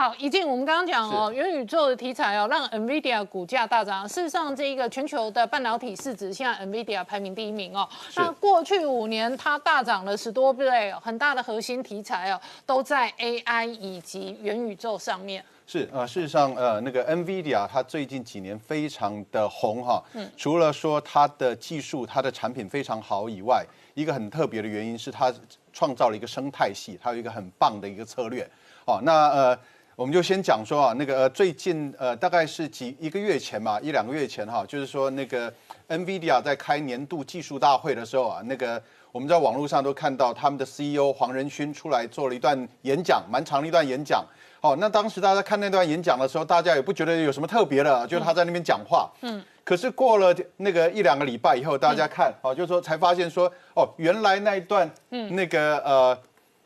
好，一静，我们刚刚讲哦，元宇宙的题材哦，让 NVIDIA 股价大涨。事实上，这一个全球的半导体市值，现在 NVIDIA 排名第一名哦。那过去五年，它大涨了十多倍哦，很大的核心题材哦，都在 AI 以及元宇宙上面。是啊，事实上，呃，那个 NVIDIA 它最近几年非常的红哈。嗯。除了说它的技术、它的产品非常好以外，一个很特别的原因是它创造了一个生态系，它有一个很棒的一个策略。哦，那呃。我们就先讲说啊，那个最近呃，大概是几一个月前吧，一两个月前哈，就是说那个 NVIDIA 在开年度技术大会的时候啊，那个我们在网络上都看到他们的 CEO 黄仁勋出来做了一段演讲，蛮长的一段演讲。哦，那当时大家看那段演讲的时候，大家也不觉得有什么特别的，就是他在那边讲话。嗯。可是过了那个一两个礼拜以后，大家看，哦，就是说才发现说，哦，原来那一段，嗯，那个呃。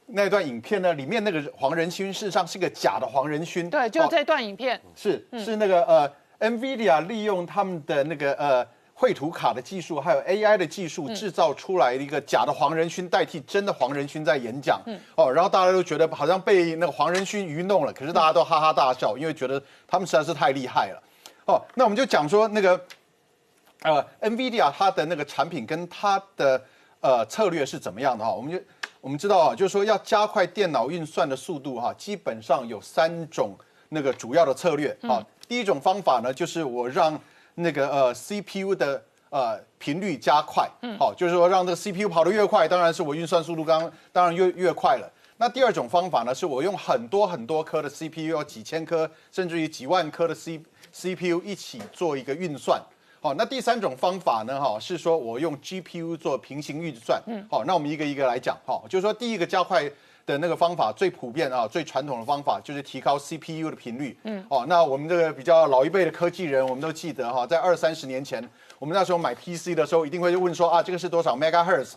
那段影片呢？里面那个黄仁勋事实上是个假的黄仁勋。对，就这段影片。是是那个呃，NVIDIA 利用他们的那个呃绘图卡的技术，还有 AI 的技术，制造出来一个假的黄仁勋代替真的黄仁勋在演讲。嗯。哦，然后大家都觉得好像被那个黄仁勋愚弄了，可是大家都哈哈大笑，因为觉得他们实在是太厉害了。哦，那我们就讲说那个呃，NVIDIA 它的那个产品跟它的呃策略是怎么样的哈？我们就。我们知道啊，就是说要加快电脑运算的速度哈，基本上有三种那个主要的策略啊。第一种方法呢，就是我让那个呃 CPU 的呃频率加快，好，就是说让这个 CPU 跑得越快，当然是我运算速度刚当然越越快了。那第二种方法呢，是我用很多很多颗的 CPU，几千颗甚至于几万颗的 C CPU 一起做一个运算。好，那第三种方法呢？哈，是说我用 GPU 做平行运算。嗯，好，那我们一个一个来讲。哈，就是说第一个加快的那个方法最普遍啊，最传统的方法就是提高 CPU 的频率。嗯，哦，那我们这个比较老一辈的科技人，我们都记得哈，在二三十年前，我们那时候买 PC 的时候，一定会问说啊，这个是多少 megahertz？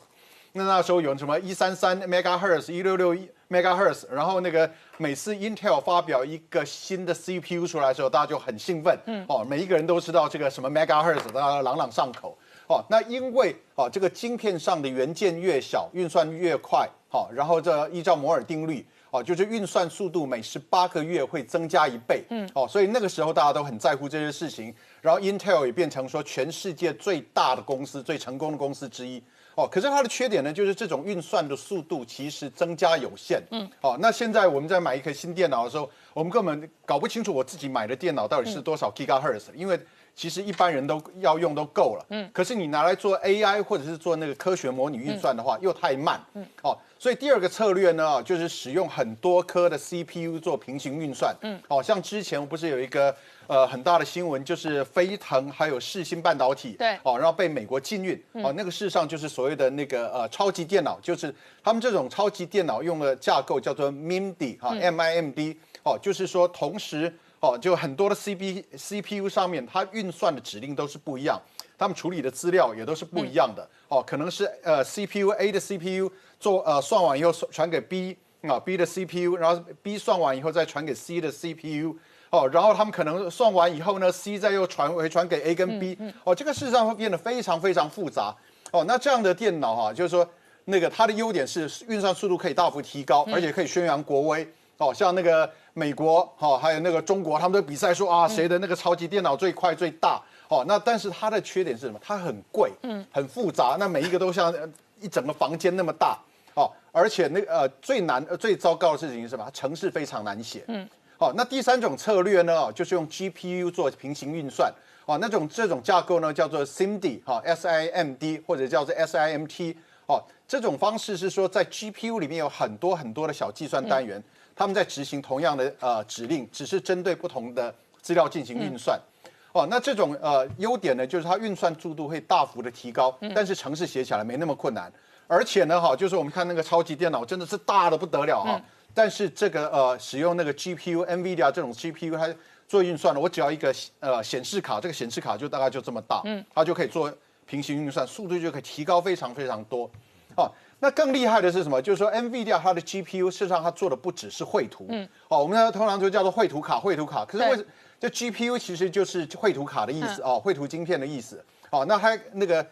那那时候有什么一三三 megahertz，一六六一 megahertz，然后那个每次 Intel 发表一个新的 CPU 出来的时候，大家就很兴奋，嗯，哦，每一个人都知道这个什么 megahertz，大家朗朗上口，哦，那因为哦这个晶片上的元件越小，运算越快，好，然后这依照摩尔定律，哦，就是运算速度每十八个月会增加一倍，嗯，哦，所以那个时候大家都很在乎这些事情，然后 Intel 也变成说全世界最大的公司、最成功的公司之一。哦，可是它的缺点呢，就是这种运算的速度其实增加有限。嗯，哦，那现在我们在买一颗新电脑的时候，我们根本搞不清楚我自己买的电脑到底是多少 gigahertz，因为其实一般人都要用都够了。嗯，可是你拿来做 AI 或者是做那个科学模拟运算的话，又太慢。嗯，哦，所以第二个策略呢，就是使用很多颗的 CPU 做平行运算。嗯，哦，像之前不是有一个。呃，很大的新闻就是飞腾还有世新半导体，对，哦，然后被美国禁运，哦，那个事实上就是所谓的那个呃超级电脑，就是他们这种超级电脑用的架构叫做 MIMD 哈，M I M D，哦，就是说同时哦，就很多的 C B C P U 上面它运算的指令都是不一样，他们处理的资料也都是不一样的，哦，可能是呃 C P U A 的 C P U 做呃算完以后传给 B 啊 B 的 C P U，然后 B 算完以后再传给 C 的 C P U。哦，然后他们可能算完以后呢，C 再又传回传给 A 跟 B，哦，这个事实上会变得非常非常复杂。哦，那这样的电脑哈，就是说那个它的优点是运算速度可以大幅提高，而且可以宣扬国威。哦，像那个美国哈，还有那个中国，他们都比赛说啊，谁的那个超级电脑最快最大。哦，那但是它的缺点是什么？它很贵，嗯，很复杂，那每一个都像一整个房间那么大。哦，而且那个呃最难呃最糟糕的事情是什么？程式非常难写，嗯。好，那第三种策略呢，就是用 GPU 做平行运算。哦，那种这种架构呢，叫做 SIMD 哈，S I M D 或者叫做 S I M T。哦，这种方式是说，在 GPU 里面有很多很多的小计算单元，他们在执行同样的呃指令，只是针对不同的资料进行运算。哦，那这种呃优点呢，就是它运算速度会大幅的提高，但是程式写起来没那么困难。而且呢，哈，就是我们看那个超级电脑，真的是大的不得了哈。但是这个呃，使用那个 GPU NVIDIA 这种 GPU，它做运算了，我只要一个呃显示卡，这个显示卡就大概就这么大，嗯，它就可以做平行运算，速度就可以提高非常非常多。哦，那更厉害的是什么？就是说 NVIDIA 它的 GPU 事实上它做的不只是绘图，嗯，哦，我们呢通常就叫做绘图卡，绘图卡。可是为这 GPU 其实就是绘图卡的意思哦，绘图晶片的意思。哦，那还那个。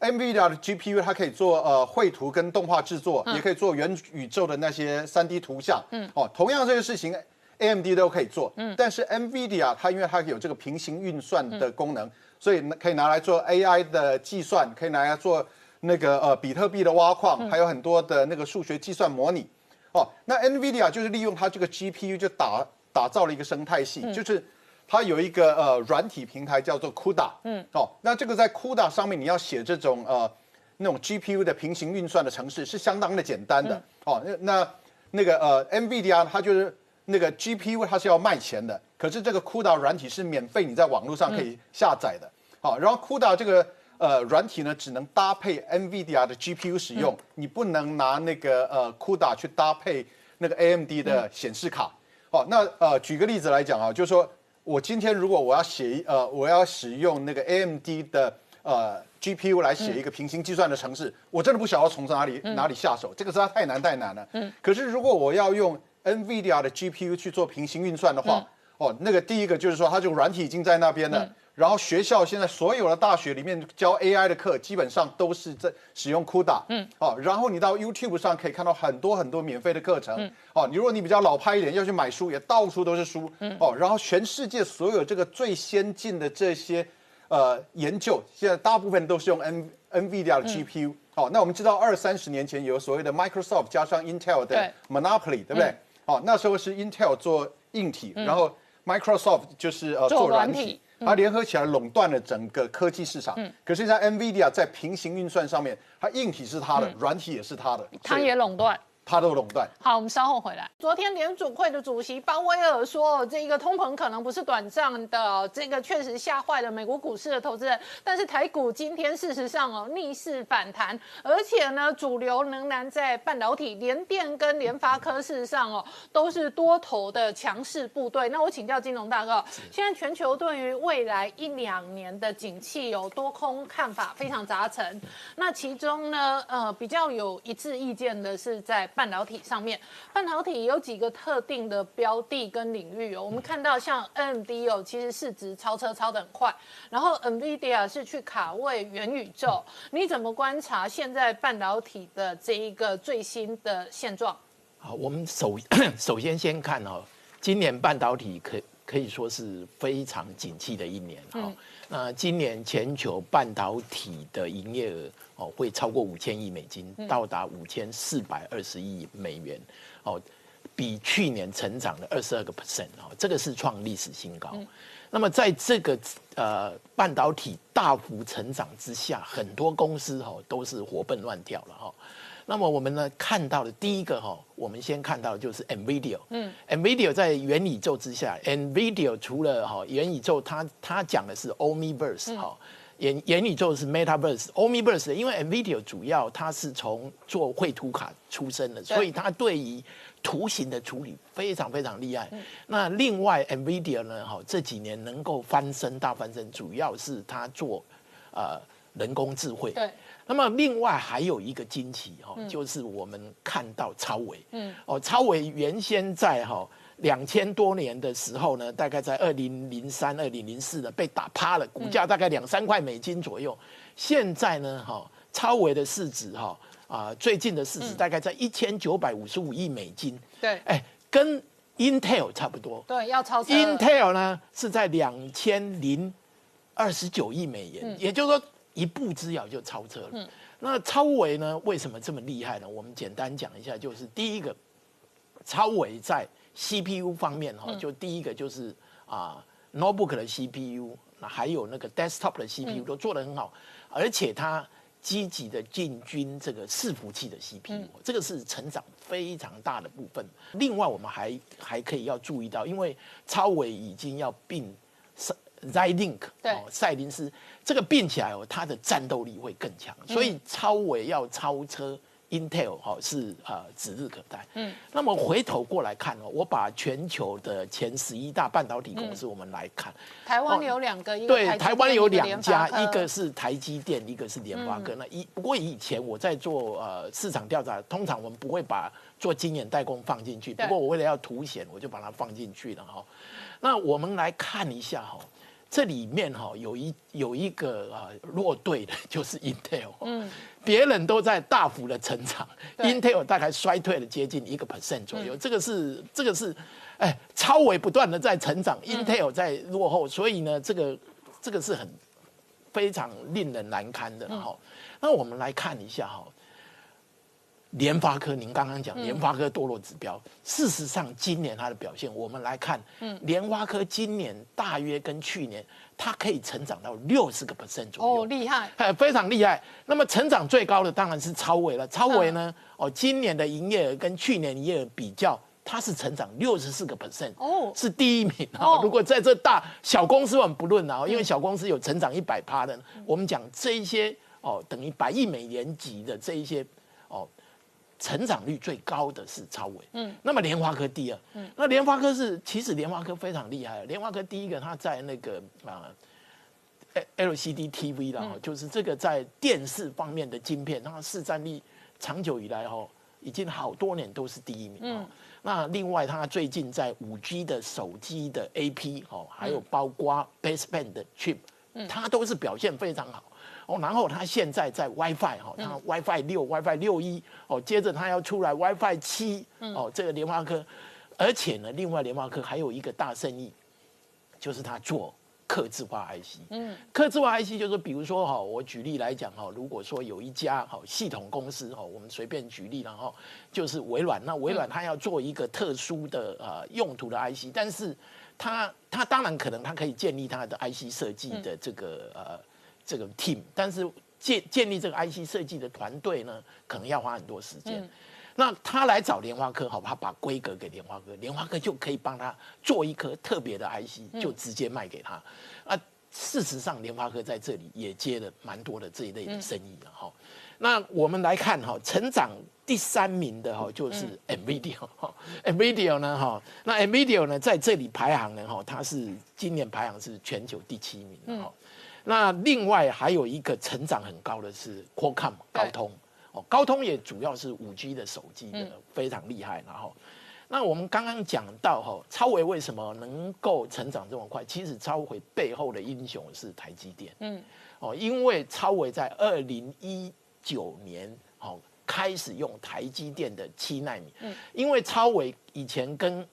NVIDIA 的 GPU 它可以做呃绘图跟动画制作，也可以做元宇宙的那些三 D 图像。嗯，哦，同样这个事情 AMD 都可以做。嗯，但是 NVIDIA 它因为它有这个平行运算的功能，所以可以拿来做 AI 的计算，可以拿来做那个呃比特币的挖矿，还有很多的那个数学计算模拟。哦，那 NVIDIA 就是利用它这个 GPU 就打打造了一个生态系，就是它有一个呃软体平台叫做 CUDA。嗯，哦，那这个在 CUDA 上面你要写这种呃那种 GPU 的平行运算的程式是相当的简单的。哦，那那那个呃 NVIDIA 它就是那个 GPU 它是要卖钱的，可是这个 CUDA 软体是免费，你在网络上可以下载的。好，然后 CUDA 这个。呃，软体呢只能搭配 NVIDIA 的 GPU 使用，你不能拿那个呃 CUDA 去搭配那个 AMD 的显示卡。哦，那呃，举个例子来讲啊，就是说我今天如果我要写呃，我要使用那个 AMD 的呃 GPU 来写一个平行计算的程式，我真的不晓得从哪里哪里下手，这个实在太难太难了。嗯。可是如果我要用 NVIDIA 的 GPU 去做平行运算的话，哦，那个第一个就是说它这个软体已经在那边了。然后学校现在所有的大学里面教 AI 的课，基本上都是在使用 CUDA。嗯，哦，然后你到 YouTube 上可以看到很多很多免费的课程。嗯，哦，你如果你比较老派一点，要去买书，也到处都是书。嗯，哦，然后全世界所有这个最先进的这些呃研究，现在大部分都是用 N NVIDIA 的 GPU。哦，那我们知道二三十年前有所谓的 Microsoft 加上 Intel 的 Monopoly，对不对？哦，那时候是 Intel 做硬体，然后 Microsoft 就是呃做软体。它联合起来垄断了整个科技市场。嗯，可是像 NVIDIA 在平行运算上面，它硬体是它的，软体也是它的，它也垄断。它都垄断。好，我们稍后回来。昨天联储会的主席鲍威尔说，这个通膨可能不是短暂的，这个确实吓坏了美国股市的投资人。但是台股今天事实上哦逆势反弹，而且呢主流仍然在半导体，联电跟联发科事实上哦都是多头的强势部队。那我请教金融大哥，现在全球对于未来一两年的景气有多空看法非常杂陈。那其中呢呃比较有一致意见的是在。半导体上面，半导体有几个特定的标的跟领域哦。我们看到像 NMD 哦，其实市值超车超的很快。然后 NVIDIA 是去卡位元宇宙。你怎么观察现在半导体的这一个最新的现状？好，我们首 首先先看哦，今年半导体可可以说是非常景气的一年哈。那今年全球半导体的营业额。哦，会超过五千亿美金，到达五千四百二十亿美元，哦，比去年成长了二十二个 percent 哦，这个是创历史新高。那么在这个呃半导体大幅成长之下，很多公司哈都是活蹦乱跳了哈。那么我们呢看到的第一个哈，我们先看到就是 Nvidia，嗯，Nvidia 在元宇宙之下，Nvidia 除了哈元宇宙，它它讲的是 Omniverse 哈。元元宇宙是 MetaVerse，Omniverse，因为 NVIDIA 主要它是从做绘图卡出身的，所以它对于图形的处理非常非常厉害。那另外 NVIDIA 呢，哈这几年能够翻身大翻身，主要是它做呃人工智慧。对。那么另外还有一个惊奇哈，就是我们看到超维，嗯，哦超维原先在哈。两千多年的时候呢，大概在二零零三、二零零四呢被打趴了，股价大概两三块美金左右。现在呢，哈，超维的市值哈啊，最近的市值大概在一千九百五十五亿美金。对，哎，跟 Intel 差不多。对，要超车。Intel 呢是在两千零二十九亿美元，也就是说一步之遥就超车了。嗯。那超维呢，为什么这么厉害呢？我们简单讲一下，就是第一个，超维在 CPU 方面哈，就第一个就是啊，notebook 的 CPU，那还有那个 desktop 的 CPU 都做得很好，而且它积极的进军这个伺服器的 CPU，这个是成长非常大的部分。另外，我们还还可以要注意到，因为超伟已经要并 Xilinx，哦，赛林斯，这个并起来哦，它的战斗力会更强，所以超伟要超车。Intel 哈是啊指日可待。嗯，那么回头过来看哦，我把全球的前十一大半导体公司我们来看，台湾有两个，对，台湾有两家，一个是台积电，一个是联发科。那一不过以前我在做呃市场调查，通常我们不会把做晶圆代工放进去，不过我为了要凸显，我就把它放进去了哈。那我们来看一下哈。这里面哈有一有一个啊落队的，就是 Intel，嗯，别人都在大幅的成长，Intel 大概衰退了接近一个 percent 左右，这个是这个是哎，超微不断的在成长，Intel 在落后，所以呢，这个这个是很非常令人难堪的哈。那我们来看一下哈。联发科，您刚刚讲联发科堕落指标，事实上今年它的表现，我们来看，联发科今年大约跟去年，它可以成长到六十个 percent 左右，哦，厉害，哎，非常厉害。那么成长最高的当然是超微了，超微呢，哦，今年的营业额跟去年营业额比较，它是成长六十四个 percent，哦，是第一名啊。如果在这大小公司我们不论啊，因为小公司有成长一百趴的，我们讲这一些哦，等于百亿美元级的这一些哦。成长率最高的是超伟，嗯，那么联发科第二，嗯，那联发科是其实联发科非常厉害，联发科第一个它在那个啊，LCD TV 啦，就是这个在电视方面的晶片，它市占率长久以来哈，已经好多年都是第一名，嗯，那另外它最近在五 G 的手机的 AP 哦，还有包括 Baseband 的 Chip，它都是表现非常好。哦，然后它现在在 WiFi 哈，它 WiFi 六、WiFi 六一哦，接着它要出来 WiFi 七哦，这个联发科，而且呢，另外联发科还有一个大生意，就是它做刻字化 IC。嗯，刻字化 IC 就是比如说哈，我举例来讲哈，如果说有一家哈系统公司哈，我们随便举例然后就是微软，那微软它要做一个特殊的呃用途的 IC，但是它它当然可能它可以建立它的 IC 设计的这个呃。这个 team，但是建建立这个 IC 设计的团队呢，可能要花很多时间。那他来找莲花科，好，他把规格给莲花科，莲花科就可以帮他做一颗特别的 IC，就直接卖给他。啊，事实上莲花科在这里也接了蛮多的这一类的生意了哈。那我们来看哈，成长第三名的哈就是 NVIDIA 哈，NVIDIA 呢哈，那 NVIDIA 呢在这里排行呢哈，它是今年排行是全球第七名哈。那另外还有一个成长很高的是 Qualcomm 高通哦，高通也主要是五 G 的手机的非常厉害。然后，那我们刚刚讲到哈，超维为什么能够成长这么快？其实超维背后的英雄是台积电。嗯，哦，因为超维在二零一九年哦开始用台积电的七纳米。嗯，因为超维以前跟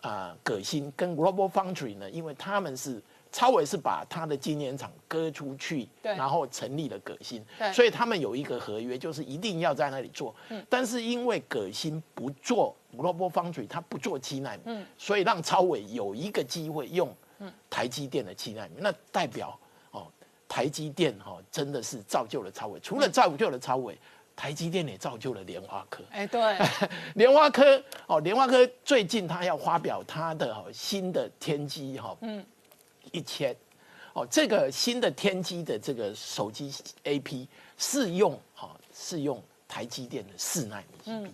啊葛新跟 Global Foundry 呢，因为他们是。超伟是把他的晶圆厂割出去，然后成立了革新，所以他们有一个合约，就是一定要在那里做。嗯但是因为葛新不做 Global Foundry，他不做七纳米，所以让超伟有一个机会用台积电的七纳米。那代表哦，台积电哈真的是造就了超伟。除了造就了超伟，台积电也造就了莲花科。哎，对，莲花科哦，莲花科最近他要发表他的新的天机哈。嗯。一千，哦，这个新的天玑的这个手机 A P 是用哈是用台积电的四纳米，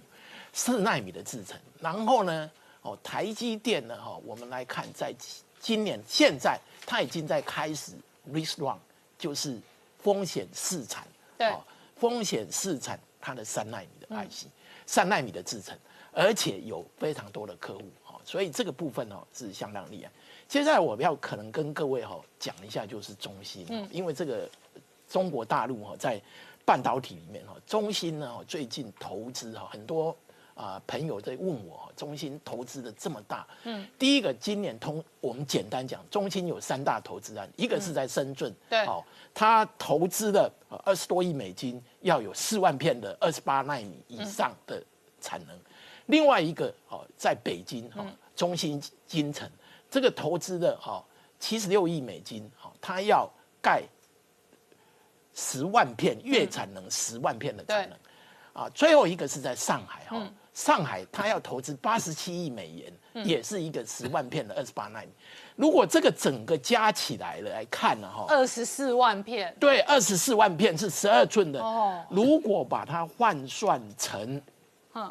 四纳米的制程。然后呢，哦，台积电呢，哈，我们来看，在今年现在它已经在开始 risk run，就是风险试产，对，风险试产它的三纳米的 I C，三纳米的制程，而且有非常多的客户，哈，所以这个部分哦是相当厉害。接下来我要可能跟各位哈讲一下，就是中芯，嗯，因为这个中国大陆哈在半导体里面哈，中芯呢最近投资哈很多啊朋友在问我，中芯投资的这么大，嗯，第一个今年通我们简单讲，中芯有三大投资案，一个是在深圳，对，哦，他投资了二十多亿美金，要有四万片的二十八纳米以上的产能，另外一个哦在北京哈中心金城。这个投资的哈七十六亿美金哈，他要盖十万片月产能十万片的产能，啊，最后一个是在上海哈，上海它要投资八十七亿美元，也是一个十万片的二十八纳米。如果这个整个加起来了来看呢哈，二十四万片，对，二十四万片是十二寸的。哦，如果把它换算成。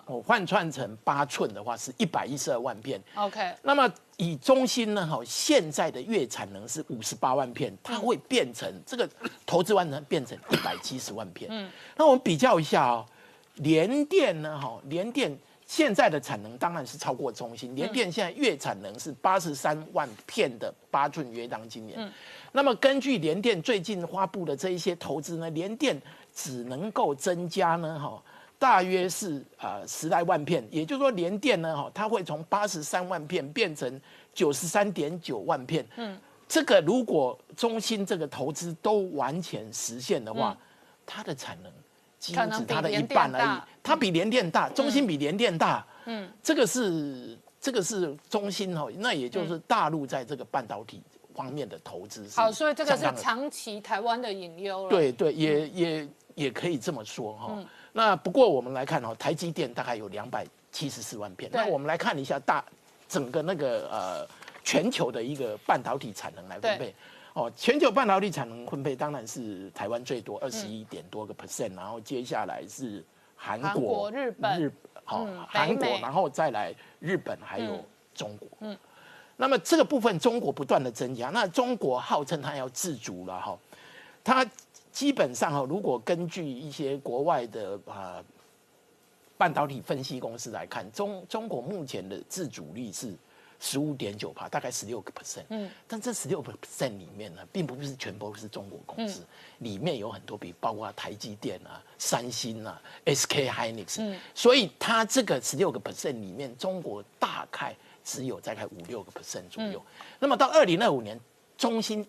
我换算成八寸的话是一百一十二万片。OK，那么以中芯呢？哈，现在的月产能是五十八万片，它会变成这个投资完成变成一百七十万片。嗯，那我们比较一下哦，联电呢？哈，联电现在的产能当然是超过中芯。联电现在月产能是八十三万片的八寸约当今年。嗯，那么根据联电最近发布的这一些投资呢，联电只能够增加呢？哈。大约是啊十来万片，也就是说联电呢哈，它会从八十三万片变成九十三点九万片。嗯，这个如果中芯这个投资都完全实现的话，它的产能几乎只它的一半而已。它比联电大，中芯比联电大。嗯，这个是这个是中芯哈，那也就是大陆在这个半导体方面的投资。好，所以这个是长期台湾的隐忧了。对对，也也也可以这么说哈。那不过我们来看哦，台积电大概有两百七十四万片。那我们来看一下大整个那个呃全球的一个半导体产能来分配。哦，全球半导体产能分配当然是台湾最多，二十一点多个 percent，然后接下来是韩国、日本、日好韩国，然后再来日本还有中国。嗯，那么这个部分中国不断的增加，那中国号称它要自主了哈，它。基本上哈，如果根据一些国外的啊半导体分析公司来看，中中国目前的自主率是十五点九帕，大概十六个 percent。嗯，但这十六个 percent 里面呢，并不是全部是中国公司，里面有很多，比包括台积电啊、三星啊、SK Hynix。嗯，所以它这个十六个 percent 里面，中国大概只有大概五六个 percent 左右。那么到二零二五年，中芯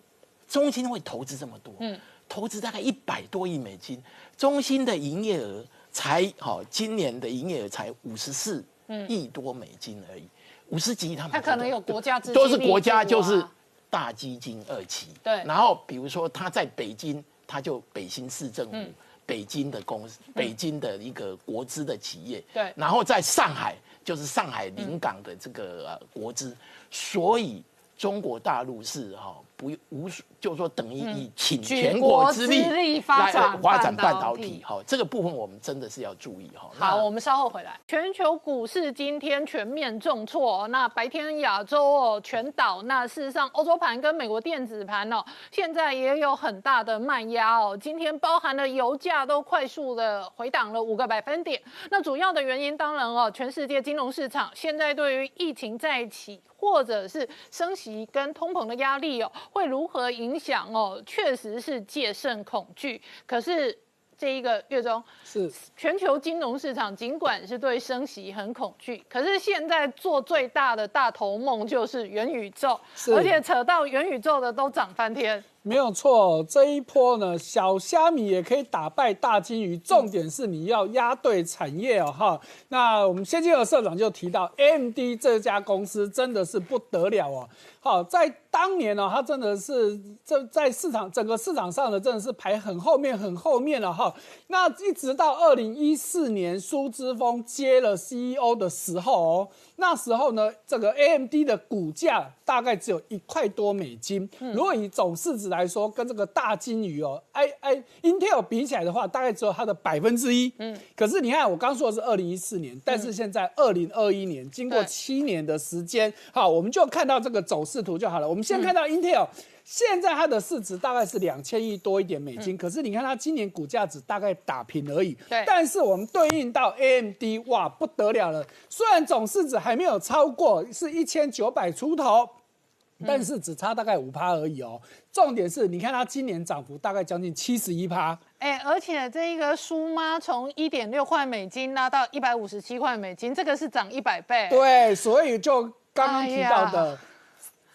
中芯会投资这么多？嗯。投资大概一百多亿美金，中心的营业额才好，今年的营业额才五十四亿多美金而已，五十几亿他们。他可能有国家都是国家就是大基金二期。对。然后比如说他在北京，他就北新市政府，北京的公司，北京的一个国资的企业。对。然后在上海就是上海临港的这个国资，所以中国大陆是哈。不无，就是说等于以请全国之力来发展半导体，哈，这个部分我们真的是要注意哈。好，我们稍后回来。全球股市今天全面重挫，那白天亚洲哦全倒，那事实上欧洲盘跟美国电子盘哦，现在也有很大的卖压哦。今天包含了油价都快速的回档了五个百分点，那主要的原因当然哦，全世界金融市场现在对于疫情再起。或者是升息跟通膨的压力哦，会如何影响哦？确实是戒慎恐惧。可是这一个月中，是全球金融市场尽管是对升息很恐惧，可是现在做最大的大头梦就是元宇宙，而且扯到元宇宙的都涨翻天。没有错，这一波呢，小虾米也可以打败大金鱼。重点是你要压对产业哦，哈。那我们先进的社长就提到，AMD 这家公司真的是不得了哦。好，在当年呢，它真的是这在市场整个市场上呢，真的是排很后面很后面了哈。那一直到二零一四年，苏之峰接了 CEO 的时候哦。那时候呢，这个 AMD 的股价大概只有一块多美金。如果以总市值来说，跟这个大金鱼哦哎哎 Intel 比起来的话，大概只有它的百分之一。嗯。可是你看，我刚说的是二零一四年，但是现在二零二一年，经过七年的时间，好，我们就看到这个走势图就好了。我们先看到 Intel。现在它的市值大概是两千亿多一点美金，可是你看它今年股价只大概打平而已。对，但是我们对应到 AMD，哇，不得了了！虽然总市值还没有超过，是一千九百出头，但是只差大概五趴而已哦。重点是，你看它今年涨幅大概将近七十一趴。哎，而且这个苏妈从一点六块美金拉到一百五十七块美金，这个是涨一百倍。对，所以就刚刚提到的。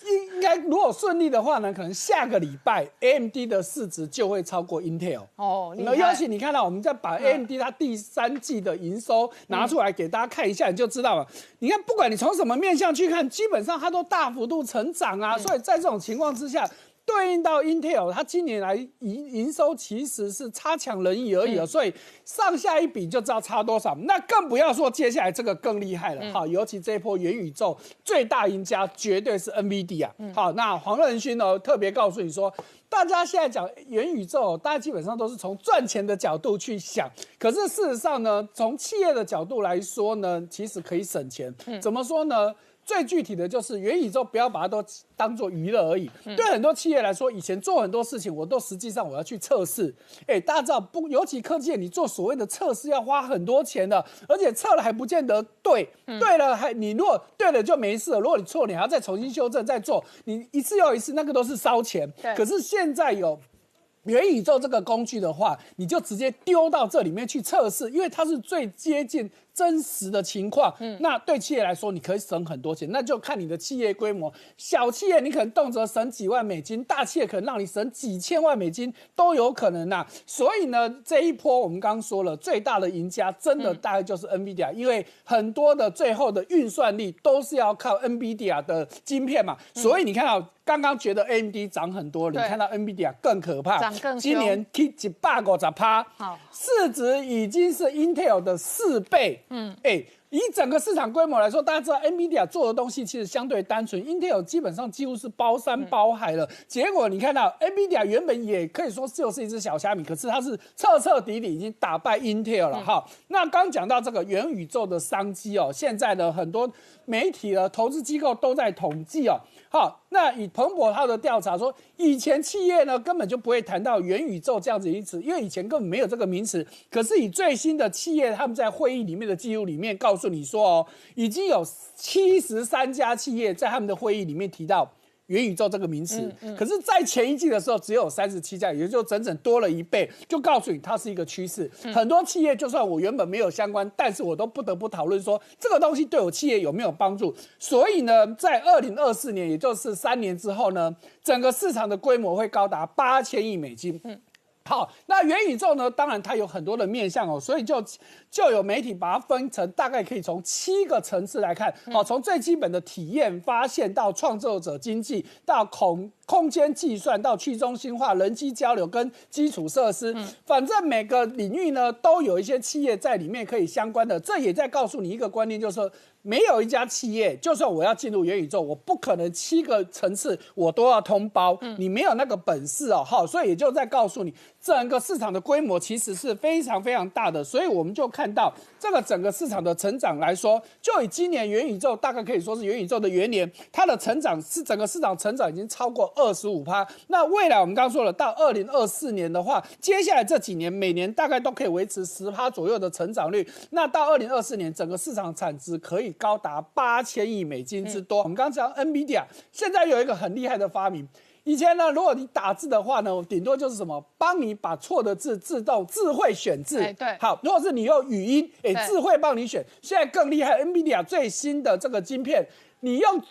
应应该如果顺利的话呢，可能下个礼拜 AMD 的市值就会超过 Intel 哦。那尤其你看到，我们再把 AMD 它第三季的营收拿出来给大家看一下，你就知道了。你看，不管你从什么面向去看，基本上它都大幅度成长啊。所以在这种情况之下。对应到 Intel，它今年来营营收其实是差强人意而已了，所以上下一比就知道差多少。那更不要说接下来这个更厉害了，好，尤其这一波元宇宙最大赢家绝对是 NVIDIA。好，那黄仁勋呢特别告诉你说，大家现在讲元宇宙，大家基本上都是从赚钱的角度去想，可是事实上呢，从企业的角度来说呢，其实可以省钱。怎么说呢？最具体的就是元宇宙，不要把它都当做娱乐而已。对很多企业来说，以前做很多事情，我都实际上我要去测试。哎，大家知道不？尤其科技，你做所谓的测试要花很多钱的，而且测了还不见得对。对了，还你如果对了就没事了，如果你错，你还要再重新修正再做，你一次又一次，那个都是烧钱。可是现在有。元宇宙这个工具的话，你就直接丢到这里面去测试，因为它是最接近真实的情况。嗯，那对企业来说，你可以省很多钱。那就看你的企业规模，小企业你可能动辄省几万美金，大企业可能让你省几千万美金都有可能呐。所以呢，这一波我们刚刚说了，最大的赢家真的大概就是 NVIDIA，因为很多的最后的运算力都是要靠 NVIDIA 的晶片嘛。所以你看到。刚刚觉得 AMD 涨很多，你看到 NVIDIA 更可怕，涨更今年 K 几百个咋趴？好，市值已经是 Intel 的四倍。嗯，哎。以整个市场规模来说，大家知道 NVIDIA 做的东西其实相对单纯，Intel 基本上几乎是包山包海了。结果你看到 NVIDIA 原本也可以说就是一只小虾米，可是它是彻彻底底已经打败 Intel 了。哈，那刚讲到这个元宇宙的商机哦，现在的很多媒体的投资机构都在统计哦。好，那以彭博他的调查说，以前企业呢根本就不会谈到元宇宙这样子一词，因为以前根本没有这个名词。可是以最新的企业他们在会议里面的记录里面告诉你说哦，已经有七十三家企业在他们的会议里面提到。元宇宙这个名词，可是，在前一季的时候只有三十七家，也就整整多了一倍，就告诉你它是一个趋势。很多企业就算我原本没有相关，但是我都不得不讨论说这个东西对我企业有没有帮助。所以呢，在二零二四年，也就是三年之后呢，整个市场的规模会高达八千亿美金。好，那元宇宙呢？当然它有很多的面向哦，所以就就有媒体把它分成大概可以从七个层次来看。好，从最基本的体验、发现到创作者经济，到空空间计算，到去中心化、人机交流跟基础设施，反正每个领域呢都有一些企业在里面可以相关的。这也在告诉你一个观念，就是说。没有一家企业，就算我要进入元宇宙，我不可能七个层次我都要通包。你没有那个本事哦，好，所以也就在告诉你，整个市场的规模其实是非常非常大的。所以我们就看到这个整个市场的成长来说，就以今年元宇宙大概可以说是元宇宙的元年，它的成长是整个市场成长已经超过二十五趴。那未来我们刚刚说了，到二零二四年的话，接下来这几年每年大概都可以维持十趴左右的成长率。那到二零二四年，整个市场产值可以。高达八千亿美金之多。我们刚刚讲 NVIDIA，现在有一个很厉害的发明。以前呢，如果你打字的话呢，顶多就是什么，帮你把错的字自动智慧选字。对。好，如果是你用语音，哎，智慧帮你选。现在更厉害，NVIDIA 最新的这个晶片，你用。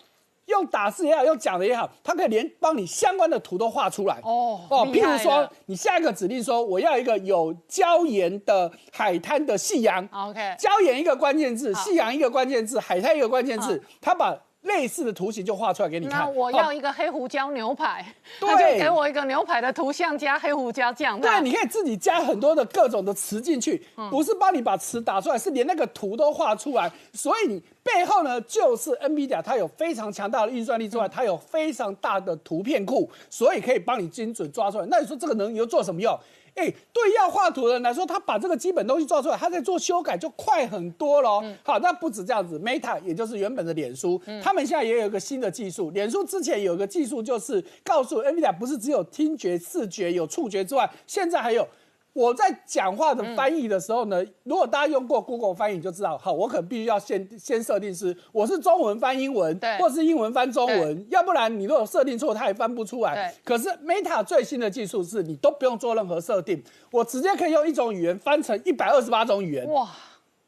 用打字也好，用讲的也好，它可以连帮你相关的图都画出来。哦哦，譬如说，你下一个指令说我要一个有礁岩的海滩的夕阳。OK，礁岩一个关键字，夕阳一个关键字，海滩一个关键字，它把类似的图形就画出来给你看。那我要一个黑胡椒牛排，对就给我一个牛排的图像加黑胡椒酱。对，你可以自己加很多的各种的词进去，不是帮你把词打出来，是连那个图都画出来，所以你。背后呢，就是 NVIDIA，它有非常强大的运算力之外，它有非常大的图片库，所以可以帮你精准抓出来。那你说这个能有做什么用？哎，对要画图的人来说，他把这个基本东西做出来，他在做修改就快很多了。好，那不止这样子，Meta 也就是原本的脸书，他们现在也有一个新的技术。脸书之前有一个技术，就是告诉 NVIDIA，不是只有听觉、视觉、有触觉之外，现在还有。我在讲话的翻译的时候呢，如果大家用过 Google 翻译，就知道，好，我可能必须要先先设定是我是中文翻英文，或是英文翻中文，要不然你如果设定错，它也翻不出来。可是 Meta 最新的技术是你都不用做任何设定，我直接可以用一种语言翻成一百二十八种语言，哇，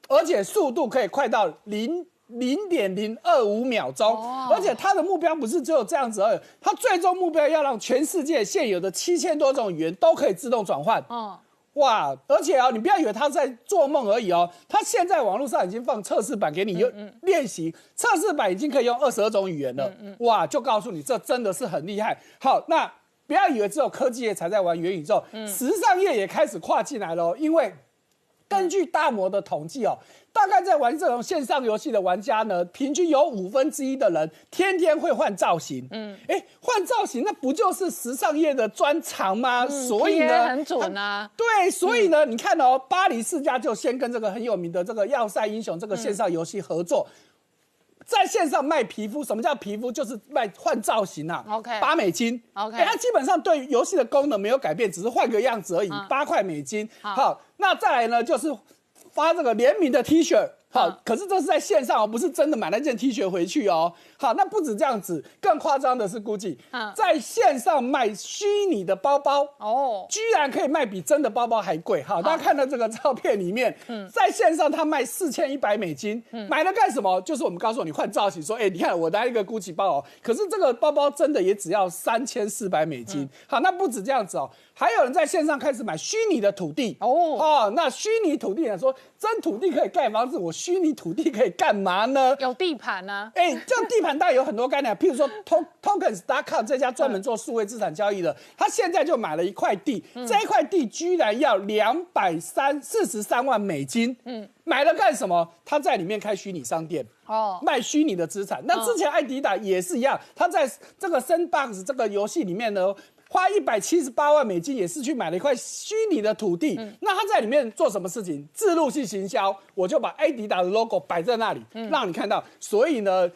而且速度可以快到零零点零二五秒钟，而且它的目标不是只有这样子而已，它最终目标要让全世界现有的七千多种语言都可以自动转换。哇！而且啊，你不要以为他在做梦而已哦，他现在网络上已经放测试版给你用练习，测试版已经可以用二十二种语言了。哇！就告诉你，这真的是很厉害。好，那不要以为只有科技业才在玩元宇宙，时尚业也开始跨进来了，因为。根据大摩的统计哦，大概在玩这种线上游戏的玩家呢，平均有五分之一的人天天会换造型。嗯，哎，换造型那不就是时尚业的专长吗？所以呢，很准啊。对，所以呢，你看哦，巴黎世家就先跟这个很有名的这个要塞英雄这个线上游戏合作。在线上卖皮肤，什么叫皮肤？就是卖换造型啊。OK，八美金。OK，它基本上对游戏的功能没有改变，只是换个样子而已。八块美金。好，那再来呢，就是发这个联名的 T 恤。好，可是这是在线上哦，不是真的买那件 T 恤回去哦。好，那不止这样子，更夸张的是，估计在线上卖虚拟的包包哦，居然可以卖比真的包包还贵。好，大家看到这个照片里面，在线上他卖四千一百美金，买了干什么？就是我们告诉你换造型，说，哎，你看我拿一个 GUCCI 包哦，可是这个包包真的也只要三千四百美金。好，那不止这样子哦。还有人在线上开始买虚拟的土地哦，哦，那虚拟土地人说真土地可以盖房子，我虚拟土地可以干嘛呢？有地盘呢？哎，这样地盘当然有很多概念，譬如说 Tokens.com 这家专门做数位资产交易的，他现在就买了一块地，这一块地居然要两百三四十三万美金，嗯，买了干什么？他在里面开虚拟商店哦，卖虚拟的资产。那之前艾迪达也是一样，他在这个 Sandbox 这个游戏里面呢。花一百七十八万美金也是去买了一块虚拟的土地，那他在里面做什么事情？自路性行销，我就把艾迪达的 logo 摆在那里，让你看到。所以呢。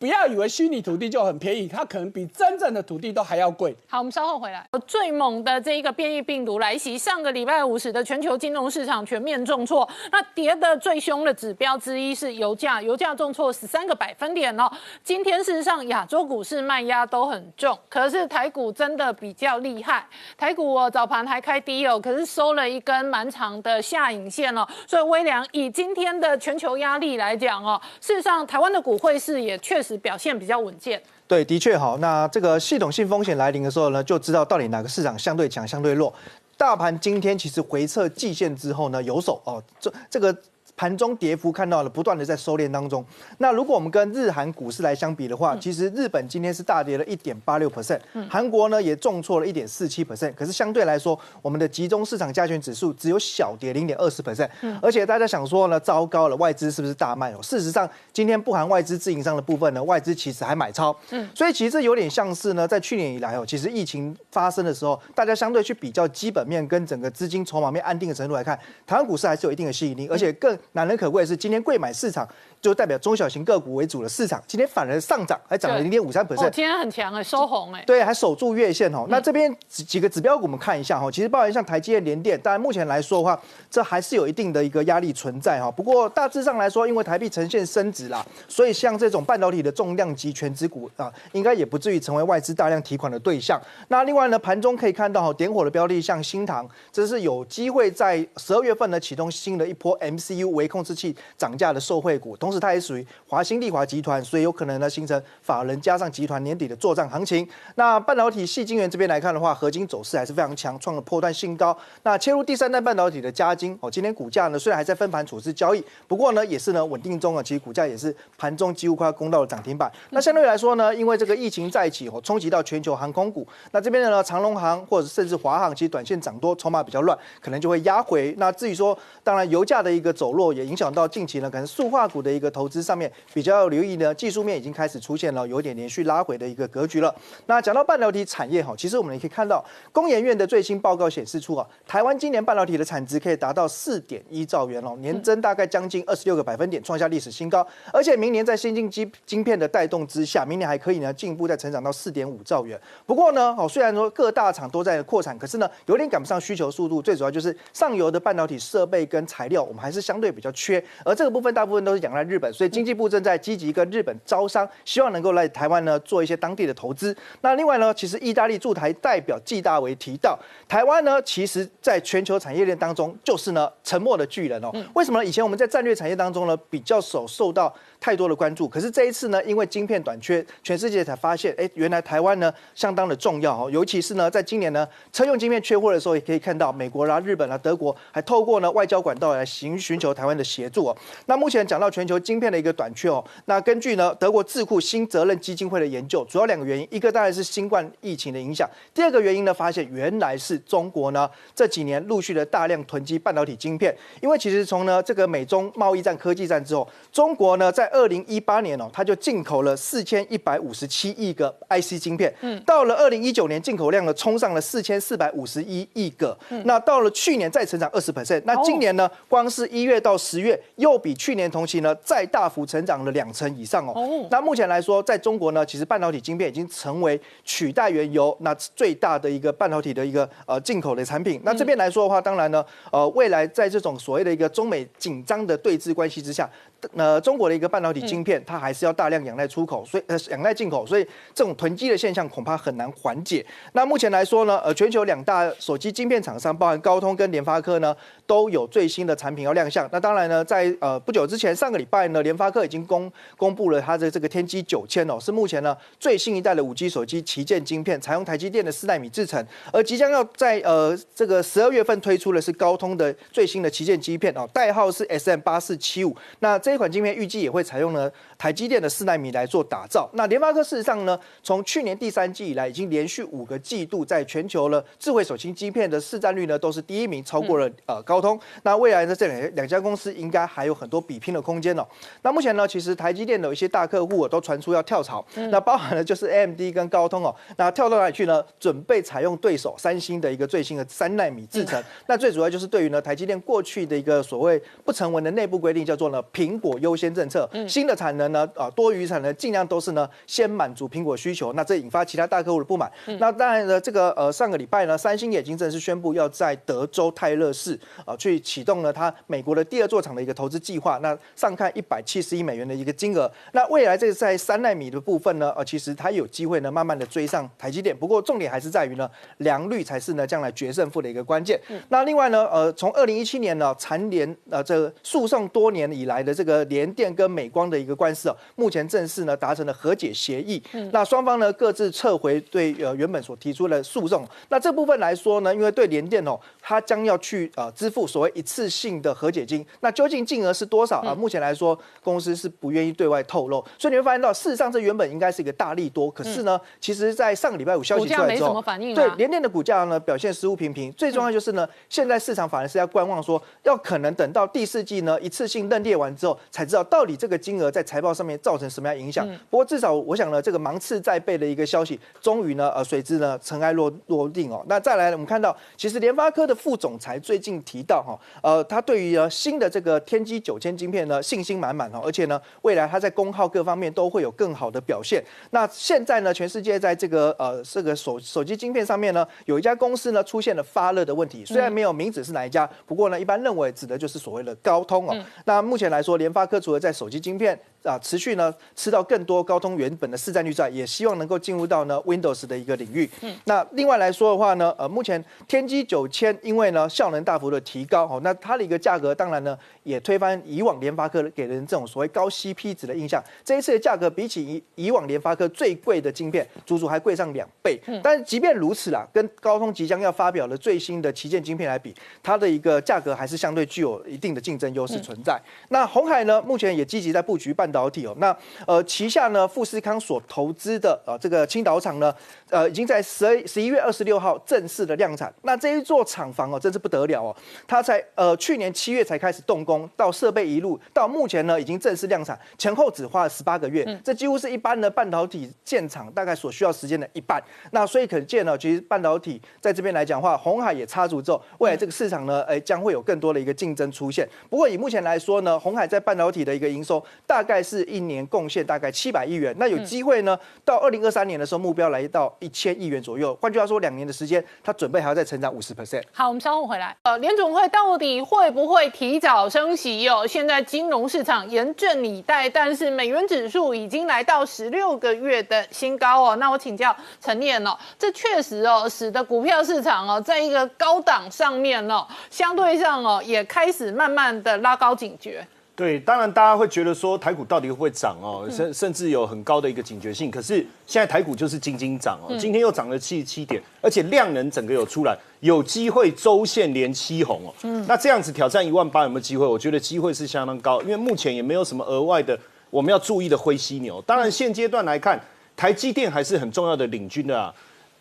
不要以为虚拟土地就很便宜，它可能比真正的土地都还要贵。好，我们稍后回来。最猛的这一个变异病毒来袭，上个礼拜五使得全球金融市场全面重挫。那跌的最凶的指标之一是油价，油价重挫十三个百分点哦。今天事实上亚洲股市卖压都很重，可是台股真的比较厉害。台股哦早盘还开低哦，可是收了一根蛮长的下影线哦。所以微良以今天的全球压力来讲哦，事实上台湾的股汇市也确实。表现比较稳健，对，的确好。那这个系统性风险来临的时候呢，就知道到底哪个市场相对强、相对弱。大盘今天其实回撤季线之后呢，有手哦，这这个。盘中跌幅看到了不断的在收敛当中。那如果我们跟日韩股市来相比的话，其实日本今天是大跌了一点八六 percent，韩国呢也重挫了一点四七 percent。可是相对来说，我们的集中市场加权指数只有小跌零点二十 percent。而且大家想说呢，糟糕了，外资是不是大卖哦？事实上，今天不含外资自营商的部分呢，外资其实还买超。嗯，所以其实这有点像是呢，在去年以来哦，其实疫情发生的时候，大家相对去比较基本面跟整个资金筹码面安定的程度来看，台湾股市还是有一定的吸引力，而且更。难能可贵的是，今天贵买市场。就代表中小型个股为主的市场，今天反而上涨，还涨了零点五三 percent。今天很强哎，收红哎。对，还守住月线哦。那这边几几个指标股我们看一下哈，其实包含像台积电、联电，当然目前来说的话，这还是有一定的一个压力存在哈。不过大致上来说，因为台币呈现升值啦，所以像这种半导体的重量级全值股啊，应该也不至于成为外资大量提款的对象。那另外呢，盘中可以看到哈，点火的标的像新唐，这是有机会在十二月份呢启动新的一波 MCU 微控制器涨价的受惠股，同时它也属于。华兴利华集团，所以有可能呢形成法人加上集团年底的作战行情。那半导体细晶圆这边来看的话，合金走势还是非常强，创了破断新高。那切入第三代半导体的加金哦，今天股价呢虽然还在分盘处置交易，不过呢也是呢稳定中啊，其实股价也是盘中几乎快要攻到了涨停板。那相对来说呢，因为这个疫情再起哦，冲击到全球航空股，那这边的呢长龙航或者甚至华航，其实短线涨多，筹码比较乱，可能就会压回。那至于说，当然油价的一个走弱，也影响到近期呢可能塑化股的一个投资上面。比较留意呢，技术面已经开始出现了有点连续拉回的一个格局了。那讲到半导体产业哈，其实我们也可以看到，工研院的最新报告显示出啊，台湾今年半导体的产值可以达到四点一兆元哦，年增大概将近二十六个百分点，创下历史新高。而且明年在先进晶晶片的带动之下，明年还可以呢进一步再成长到四点五兆元。不过呢，哦虽然说各大厂都在扩产，可是呢有点赶不上需求速度，最主要就是上游的半导体设备跟材料，我们还是相对比较缺。而这个部分大部分都是仰赖日本，所以经济部正在积极跟日本招商，希望能够来台湾呢做一些当地的投资。那另外呢，其实意大利驻台代表纪大为提到，台湾呢，其实在全球产业链当中就是呢沉默的巨人哦。为什么呢？以前我们在战略产业当中呢，比较少受到。太多的关注，可是这一次呢，因为晶片短缺，全世界才发现，哎，原来台湾呢相当的重要哦。尤其是呢，在今年呢，车用晶片缺货的时候，也可以看到美国啦、日本啦、德国还透过呢外交管道来寻寻求台湾的协助哦。那目前讲到全球晶片的一个短缺哦，那根据呢德国智库新责任基金会的研究，主要两个原因，一个当然是新冠疫情的影响，第二个原因呢，发现原来是中国呢这几年陆续的大量囤积半导体晶片，因为其实从呢这个美中贸易战、科技战之后，中国呢在二零一八年哦，它就进口了四千一百五十七亿个 IC 晶片。嗯，到了二零一九年，进口量呢冲上了四千四百五十一亿个。嗯，那到了去年再成长二十 percent。那今年呢，光是一月到十月，又比去年同期呢再大幅成长了两成以上哦。哦。那目前来说，在中国呢，其实半导体晶片已经成为取代原油那最大的一个半导体的一个呃进口的产品。那这边来说的话，当然呢，呃，未来在这种所谓的一个中美紧张的对峙关系之下。呃，中国的一个半半导体晶片，它还是要大量仰赖出口，所以呃仰赖进口，所以这种囤积的现象恐怕很难缓解。那目前来说呢，呃，全球两大手机晶片厂商，包含高通跟联发科呢，都有最新的产品要亮相。那当然呢，在呃不久之前，上个礼拜呢，联发科已经公公布了它的这个天玑九千哦，是目前呢最新一代的五 G 手机旗舰晶片，采用台积电的四纳米制程，而即将要在呃这个十二月份推出的是高通的最新的旗舰晶片哦，代号是 SM 八四七五。那这一款晶片预计也会采用了台积电的四纳米来做打造。那联发科事实上呢，从去年第三季以来，已经连续五个季度在全球呢智慧手机晶片的市占率呢都是第一名，超过了呃高通。那未来呢，这两两家公司应该还有很多比拼的空间哦。那目前呢，其实台积电的一些大客户都传出要跳槽，那包含了就是 AMD 跟高通哦。那跳到哪里去呢？准备采用对手三星的一个最新的三纳米制程。那最主要就是对于呢台积电过去的一个所谓不成文的内部规定，叫做呢苹果优。先政策，新的产能呢，啊，多余产能尽量都是呢，先满足苹果需求，那这引发其他大客户的不满。那当然呢，这个呃，上个礼拜呢，三星也已经正式宣布要在德州泰勒市啊，去启动了它美国的第二座厂的一个投资计划。那上看一百七十亿美元的一个金额。那未来这个在三纳米的部分呢，呃，其实它有机会呢，慢慢的追上台积电。不过重点还是在于呢，良率才是呢，将来决胜负的一个关键。那另外呢，呃，从二零一七年呢，蝉联呃这诉讼多年以来的这个联电跟美光的一个官司哦，目前正式呢达成了和解协议。那双方呢各自撤回对呃原本所提出的诉讼。那这部分来说呢，因为对联电哦，它将要去呃支付所谓一次性的和解金。那究竟金额是多少啊？目前来说，公司是不愿意对外透露。所以你会发现到，事实上这原本应该是一个大利多，可是呢，其实在上个礼拜五消息出来之后，对联电的股价呢表现似乎平平。最重要就是呢，现在市场反而是要观望，说要可能等到第四季呢一次性认列完之后，才知道到底。这个金额在财报上面造成什么样影响？不过至少我想呢，这个芒刺在背的一个消息，终于呢，呃，随之呢尘埃落落定哦。那再来，我们看到，其实联发科的副总裁最近提到哈，呃，他对于新的这个天玑九千晶片呢，信心满满哦，而且呢，未来他在功耗各方面都会有更好的表现。那现在呢，全世界在这个呃这个手手机晶片上面呢，有一家公司呢出现了发热的问题，虽然没有名指是哪一家，不过呢，一般认为指的就是所谓的高通哦。那目前来说，联发科除了在手机晶片啊，持续呢吃到更多高通原本的市占率之外，也希望能够进入到呢 Windows 的一个领域。嗯，那另外来说的话呢，呃，目前天玑九千因为呢效能大幅的提高，哦，那它的一个价格当然呢也推翻以往联发科给人这种所谓高 CP 值的印象。这一次的价格比起以以往联发科最贵的晶片，足足还贵上两倍。嗯，但是即便如此啦，跟高通即将要发表的最新的旗舰晶片来比，它的一个价格还是相对具有一定的竞争优势存在。那红海呢，目前也积极在布局半。导体哦，那呃旗下呢富士康所投资的呃这个青岛厂呢，呃已经在十二十一月二十六号正式的量产。那这一座厂房哦，真是不得了哦，它才呃去年七月才开始动工，到设备一路到目前呢已经正式量产，前后只花了十八个月，这几乎是一般的半导体建厂大概所需要时间的一半。那所以可见呢，其实半导体在这边来讲话，红海也插足之后，未来这个市场呢，哎将会有更多的一个竞争出现。不过以目前来说呢，红海在半导体的一个营收大概。是一年贡献大概七百亿元，那有机会呢？到二零二三年的时候，目标来到一千亿元左右。换句话说，两年的时间，它准备还要再成长五十 percent。好，我们稍后回来。呃，联总会到底会不会提早升息？哦，现在金融市场严阵以待，但是美元指数已经来到十六个月的新高哦。那我请教陈念哦，这确实哦，使得股票市场哦，在一个高档上面哦，相对上哦，也开始慢慢的拉高警觉。对，当然大家会觉得说台股到底会不会涨哦，甚甚至有很高的一个警觉性。可是现在台股就是金金涨哦，今天又涨了七十七点，而且量能整个有出来，有机会周线连七红哦。嗯，那这样子挑战一万八有没有机会？我觉得机会是相当高，因为目前也没有什么额外的我们要注意的灰犀牛。当然现阶段来看，台积电还是很重要的领军的啊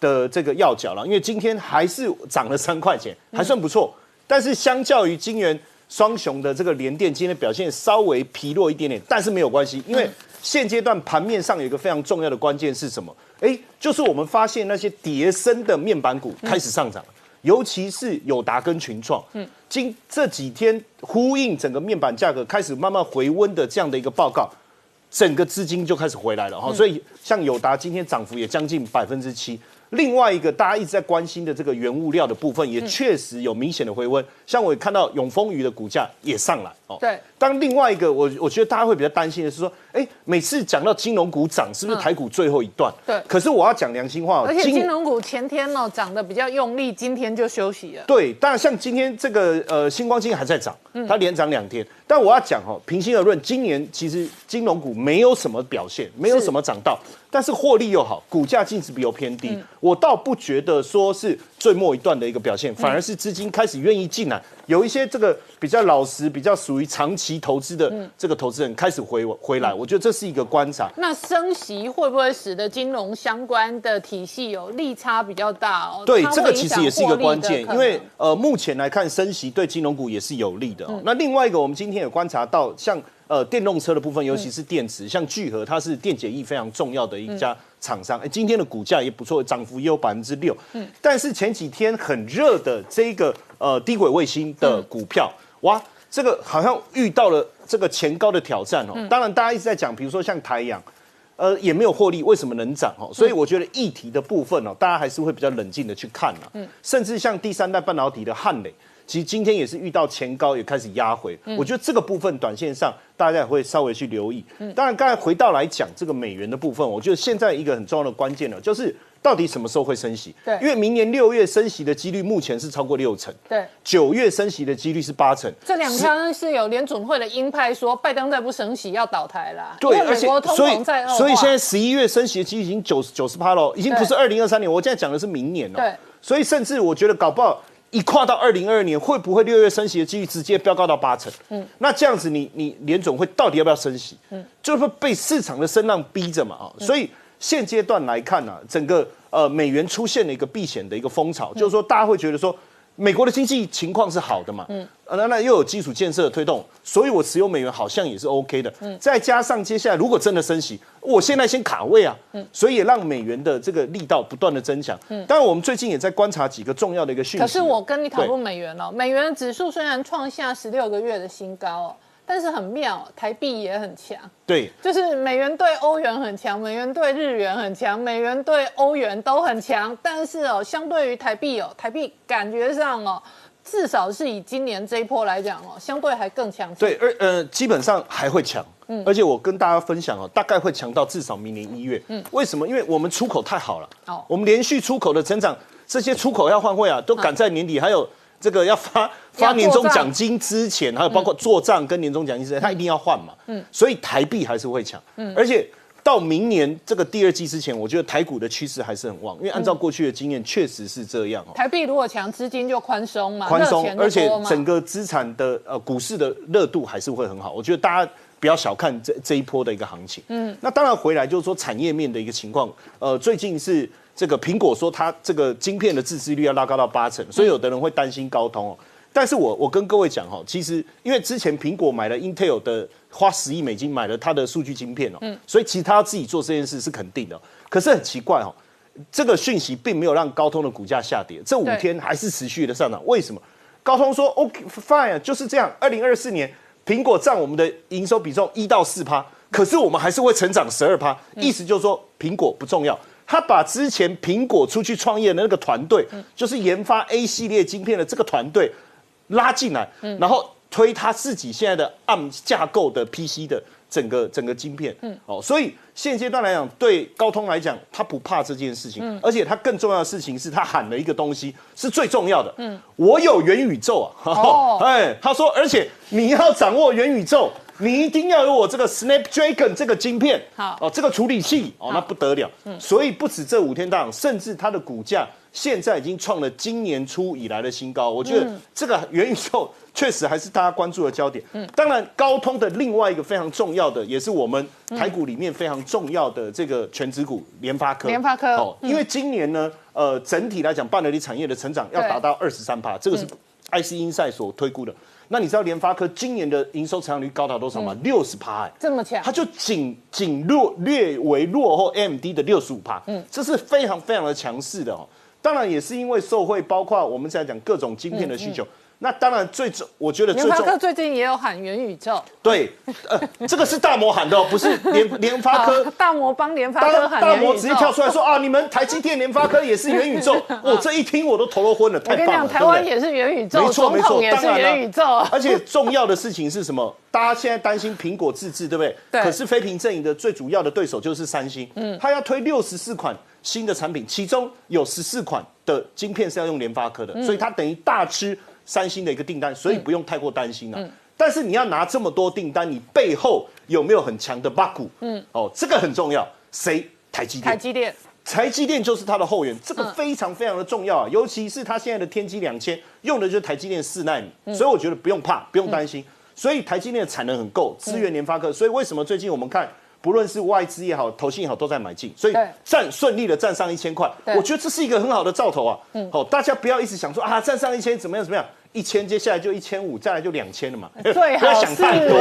的这个要角了，因为今天还是涨了三块钱，还算不错。但是相较于金元。双雄的这个联电今天表现稍微疲弱一点点，但是没有关系，因为现阶段盘面上有一个非常重要的关键是什么？哎，就是我们发现那些叠升的面板股开始上涨了，尤其是友达跟群创，嗯，今这几天呼应整个面板价格开始慢慢回温的这样的一个报告，整个资金就开始回来了哈，所以像友达今天涨幅也将近百分之七。另外一个大家一直在关心的这个原物料的部分，也确实有明显的回温。像我看到永丰鱼的股价也上来哦。对。当另外一个我我觉得大家会比较担心的是说，哎，每次讲到金融股涨，是不是台股最后一段？对。可是我要讲良心话，而且金融股前天哦涨得比较用力，今天就休息了。对。当然像今天这个呃星光金还在涨，它连涨两天。但我要讲哦，平心而论，今年其实金融股没有什么表现，没有什么涨到。但是获利又好，股价净值比又偏低，我倒不觉得说是最末一段的一个表现，反而是资金开始愿意进来，有一些这个比较老实、比较属于长期投资的这个投资人开始回回来，我觉得这是一个观察。那升息会不会使得金融相关的体系有利差比较大哦？对，这个其实也是一个关键，因为呃，目前来看升息对金融股也是有利的。那另外一个，我们今天也观察到像。呃，电动车的部分，尤其是电池，像聚合，它是电解液非常重要的一家厂商。哎，今天的股价也不错，涨幅也有百分之六。嗯，但是前几天很热的这个呃低轨卫星的股票，哇，这个好像遇到了这个前高的挑战哦。当然，大家一直在讲，比如说像台阳，呃，也没有获利，为什么能涨哦？所以我觉得议题的部分哦，大家还是会比较冷静的去看啊。嗯，甚至像第三代半导体的汉磊。其实今天也是遇到前高，也开始压回。我觉得这个部分短线上大家也会稍微去留意。当然，刚才回到来讲这个美元的部分，我觉得现在一个很重要的关键呢，就是到底什么时候会升息？对，因为明年六月升息的几率目前是超过六成。对，九月升息的几率是八成。这两天是有联准会的鹰派说拜登再不升息要倒台了。对，而且所以所以现在十一月升息的几率已经九九十趴了，已经不是二零二三年，我现在讲的是明年了。对，所以甚至我觉得搞不好。一跨到二零二二年，会不会六月升息的几率直接飙高到八成？嗯，那这样子，你你联总会到底要不要升息？嗯，就是被市场的声浪逼着嘛啊，所以现阶段来看呢，整个呃美元出现了一个避险的一个风潮，就是说大家会觉得说。美国的经济情况是好的嘛？嗯，那那又有基础建设的推动，所以我持有美元好像也是 OK 的。嗯，再加上接下来如果真的升息，我现在先卡位啊。嗯，所以也让美元的这个力道不断的增强。嗯，当然我们最近也在观察几个重要的一个讯息。可是我跟你讨论美元了，美元指数虽然创下十六个月的新高哦。但是很妙，台币也很强。对，就是美元对欧元很强，美元对日元很强，美元对欧元都很强。但是哦，相对于台币哦，台币感觉上哦，至少是以今年这一波来讲哦，相对还更强。对，而呃，基本上还会强。嗯，而且我跟大家分享哦，大概会强到至少明年一月。嗯，为什么？因为我们出口太好了。哦，我们连续出口的成长，这些出口要换汇啊，都赶在年底，还有。这个要发发年终奖金之前，还有包括做账跟年终奖金之前，他一定要换嘛。嗯，所以台币还是会强。嗯，而且到明年这个第二季之前，我觉得台股的趋势还是很旺，因为按照过去的经验，确实是这样哦。台币如果强，资金就宽松嘛，宽松，而且整个资产的呃股市的热度还是会很好。我觉得大家不要小看这这一波的一个行情。嗯，那当然回来就是说产业面的一个情况，呃，最近是。这个苹果说它这个晶片的自制率要拉高到八成，所以有的人会担心高通哦。但是我我跟各位讲哈，其实因为之前苹果买了 Intel 的花十亿美金买了它的数据晶片哦，所以其实他自己做这件事是肯定的。可是很奇怪哦，这个讯息并没有让高通的股价下跌，这五天还是持续的上涨。为什么？高通说 OK fine 就是这样，二零二四年苹果占我们的营收比重一到四趴，可是我们还是会成长十二趴，意思就是说苹果不重要。他把之前苹果出去创业的那个团队，就是研发 A 系列晶片的这个团队拉进来，然后推他自己现在的 ARM 架构的 PC 的整个整个晶片。嗯哦，所以现阶段来讲，对高通来讲，他不怕这件事情，而且他更重要的事情是他喊了一个东西是最重要的。嗯，我有元宇宙啊！哦，哎，他说，而且你要掌握元宇宙。你一定要有我这个 Snapdragon 这个晶片，好哦，这个处理器哦，那不得了。嗯，所以不止这五天大涨，甚至它的股价现在已经创了今年初以来的新高。我觉得这个元宇宙确实还是大家关注的焦点。嗯，当然高通的另外一个非常重要的，也是我们台股里面非常重要的这个全指股联发科。联发科哦，因为今年呢，呃，整体来讲半导体产业的成长要达到二十三帕，这个是 IC Insight 所推估的。那你知道联发科今年的营收成长率高达多少吗？六十趴，哎，这么强，它就仅仅落略为落后 AMD 的六十五趴，嗯，这是非常非常的强势的哦。当然也是因为受惠，包括我们现在讲各种晶片的需求。那当然最重，我觉得联发科最近也有喊元宇宙。对，呃，这个是大摩喊的，不是联联发科。大摩帮联发科喊大摩直接跳出来说啊，你们台积电、联发科也是元宇宙。我这一听我都头都昏了，太棒了。我跟你讲，台湾也是元宇宙，没错没错，也是元宇宙。而且重要的事情是什么？大家现在担心苹果自制，对不对？对。可是非屏阵营的最主要的对手就是三星，嗯，他要推六十四款新的产品，其中有十四款的晶片是要用联发科的，所以它等于大吃。三星的一个订单，所以不用太过担心了。但是你要拿这么多订单，你背后有没有很强的 bug？嗯，哦，这个很重要。谁？台积电。台积电。台积电就是它的后援，这个非常非常的重要啊。尤其是它现在的天玑两千用的就是台积电四纳米，所以我觉得不用怕，不用担心。所以台积电的产能很够，支援联发科。所以为什么最近我们看？不论是外资也好，投信也好，都在买进，所以站顺利的站上一千块，我觉得这是一个很好的兆头啊。好，大家不要一直想说啊，站上一千怎么样怎么样，一千接下来就一千五，再来就两千了嘛，不要想太多，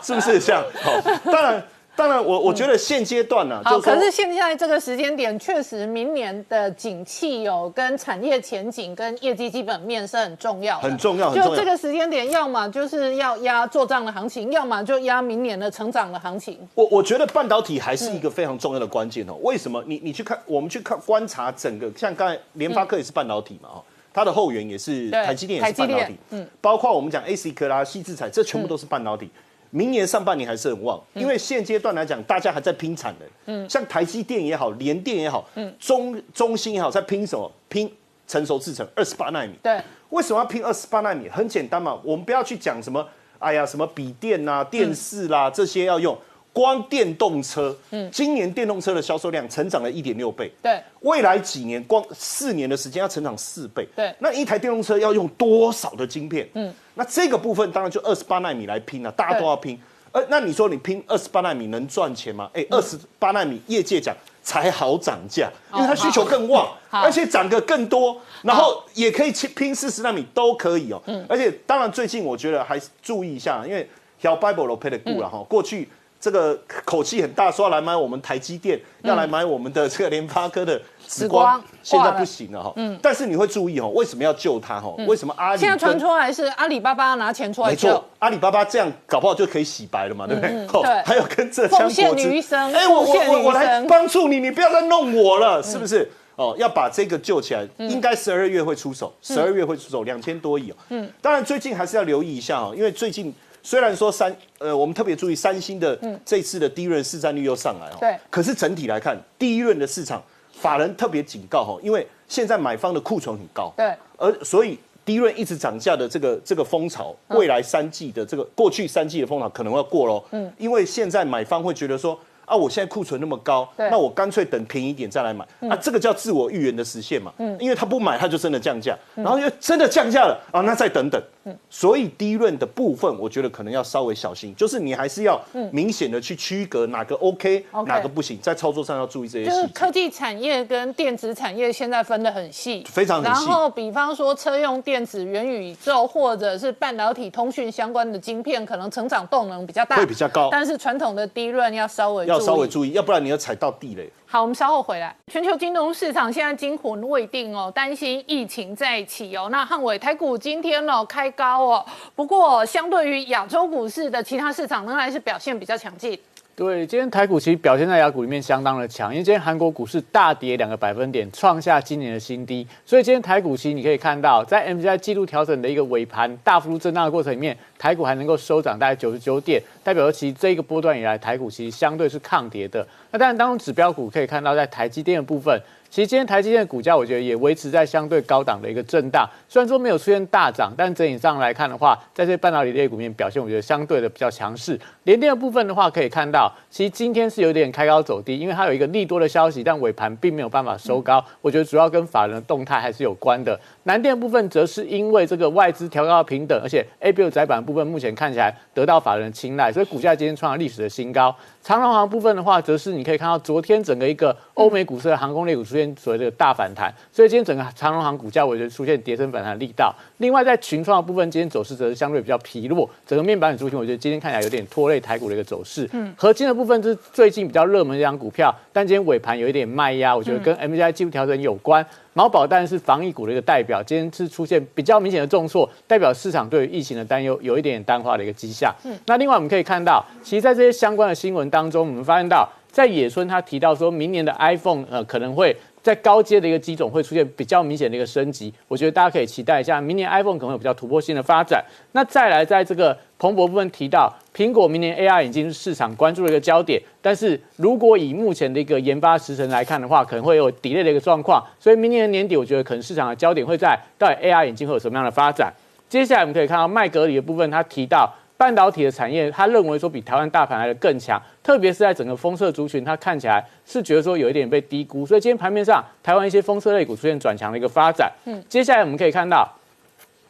是不是这样？好，当然。当然，我我觉得现阶段呢，好，可是现在这个时间点，确实明年的景气有跟产业前景跟业绩基本面是很重要，很重要，就这个时间点，要么就是要压做账的行情，要么就压明年的成长的行情。我我觉得半导体还是一个非常重要的关键哦。为什么？你你去看，我们去看观察整个，像刚才联发科也是半导体嘛，哦，它的后援也是台积电也是半导体，嗯，包括我们讲 A C 科啦、细制材，这全部都是半导体。明年上半年还是很旺，因为现阶段来讲，大家还在拼产能。嗯，像台积电也好，联电也好，嗯，中中芯也好，在拼什么？拼成熟制程，二十八纳米。对，为什么要拼二十八纳米？很简单嘛，我们不要去讲什么，哎呀，什么笔电啊、电视啦这些要用。光电动车，嗯，今年电动车的销售量成长了一点六倍，对，未来几年光四年的时间要成长四倍，对，那一台电动车要用多少的晶片？嗯，那这个部分当然就二十八纳米来拼了，大家都要拼。呃，那你说你拼二十八纳米能赚钱吗？哎，二十八纳米业界讲才好涨价，因为它需求更旺，而且涨个更多，然后也可以去拼四十纳米都可以哦。嗯，而且当然最近我觉得还是注意一下，因为小 Bible 都配的固了哈，过去。这个口气很大，说要来买我们台积电，要来买我们的这个联发科的紫光，现在不行了哈。嗯，但是你会注意哦，为什么要救它哈？为什么阿里现在传出来是阿里巴巴拿钱出来救？没错，阿里巴巴这样搞不好就可以洗白了嘛，对不对？对。还有跟浙江国资，哎，我我我我来帮助你，你不要再弄我了，是不是？哦，要把这个救起来，应该十二月会出手，十二月会出手两千多亿哦。嗯，当然最近还是要留意一下哦，因为最近。虽然说三呃，我们特别注意三星的这次的第一润市占率又上来哦，对。可是整体来看，第一润的市场法人特别警告哈，因为现在买方的库存很高，对。而所以第一润一直涨价的这个这个风潮，未来三季的这个过去三季的风潮可能要过喽，嗯。因为现在买方会觉得说。啊，我现在库存那么高，那我干脆等便宜点再来买啊，这个叫自我预言的实现嘛。嗯，因为他不买，他就真的降价，然后又真的降价了啊，那再等等。嗯，所以低润的部分，我觉得可能要稍微小心，就是你还是要明显的去区隔哪个 OK，哪个不行，在操作上要注意这些。就是科技产业跟电子产业现在分得很细，非常然后比方说车用电子、元宇宙或者是半导体、通讯相关的晶片，可能成长动能比较大，会比较高。但是传统的低润要稍微。要稍微注意，要不然你要踩到地雷。好，我们稍后回来。全球金融市场现在惊魂未定哦，担心疫情再起哦。那汉伟台股今天哦开高哦，不过相对于亚洲股市的其他市场，仍然是表现比较强劲。对，今天台股其实表现在雅股里面相当的强，因为今天韩国股市大跌两个百分点，创下今年的新低。所以今天台股其实你可以看到，在 M G I 季度调整的一个尾盘大幅度震荡的过程里面，台股还能够收涨大概九十九点，代表其实这一个波段以来台股其实相对是抗跌的。那当然当中指标股可以看到，在台积电的部分。其实今天台积电的股价，我觉得也维持在相对高档的一个震荡。虽然说没有出现大涨，但整体上来看的话，在这半导体类股面表现，我觉得相对的比较强势。联电的部分的话，可以看到，其实今天是有点开高走低，因为它有一个利多的消息，但尾盘并没有办法收高。我觉得主要跟法人的动态还是有关的。南电部分则是因为这个外资调高平等，而且 A B U 窄板部分目前看起来得到法人的青睐，所以股价今天创了历史的新高。长隆行部分的话，则是你可以看到昨天整个一个欧美股市的航空类股出现所谓的大反弹，所以今天整个长荣行股价我觉得出现跌升反弹力道。另外在群创的部分，今天走势则是相对比较疲弱，整个面板族群我觉得今天看起来有点拖累台股的一个走势。嗯，合金的部分是最近比较热门的一张股票，但今天尾盘有一点卖压，我觉得跟 M G I 技术调整有关。毛宝蛋是防疫股的一个代表，今天是出现比较明显的重挫，代表市场对于疫情的担忧有一点点淡化的一个迹象。嗯，那另外我们可以看到，其实在这些相关的新闻当中，我们发现到，在野村他提到说明年的 iPhone 呃可能会在高阶的一个机种会出现比较明显的一个升级，我觉得大家可以期待一下，明年 iPhone 可能有比较突破性的发展。那再来在这个彭博部分提到。苹果明年 AR 眼镜是市场关注的一个焦点，但是如果以目前的一个研发时程来看的话，可能会有 delay 的一个状况，所以明年年底我觉得可能市场的焦点会在到底 AR 眼镜会有什么样的发展。接下来我们可以看到麦格里的部分，他提到半导体的产业，他认为说比台湾大盘来的更强，特别是在整个封测族群，他看起来是觉得说有一点被低估，所以今天盘面上台湾一些封测类股出现转强的一个发展。嗯，接下来我们可以看到，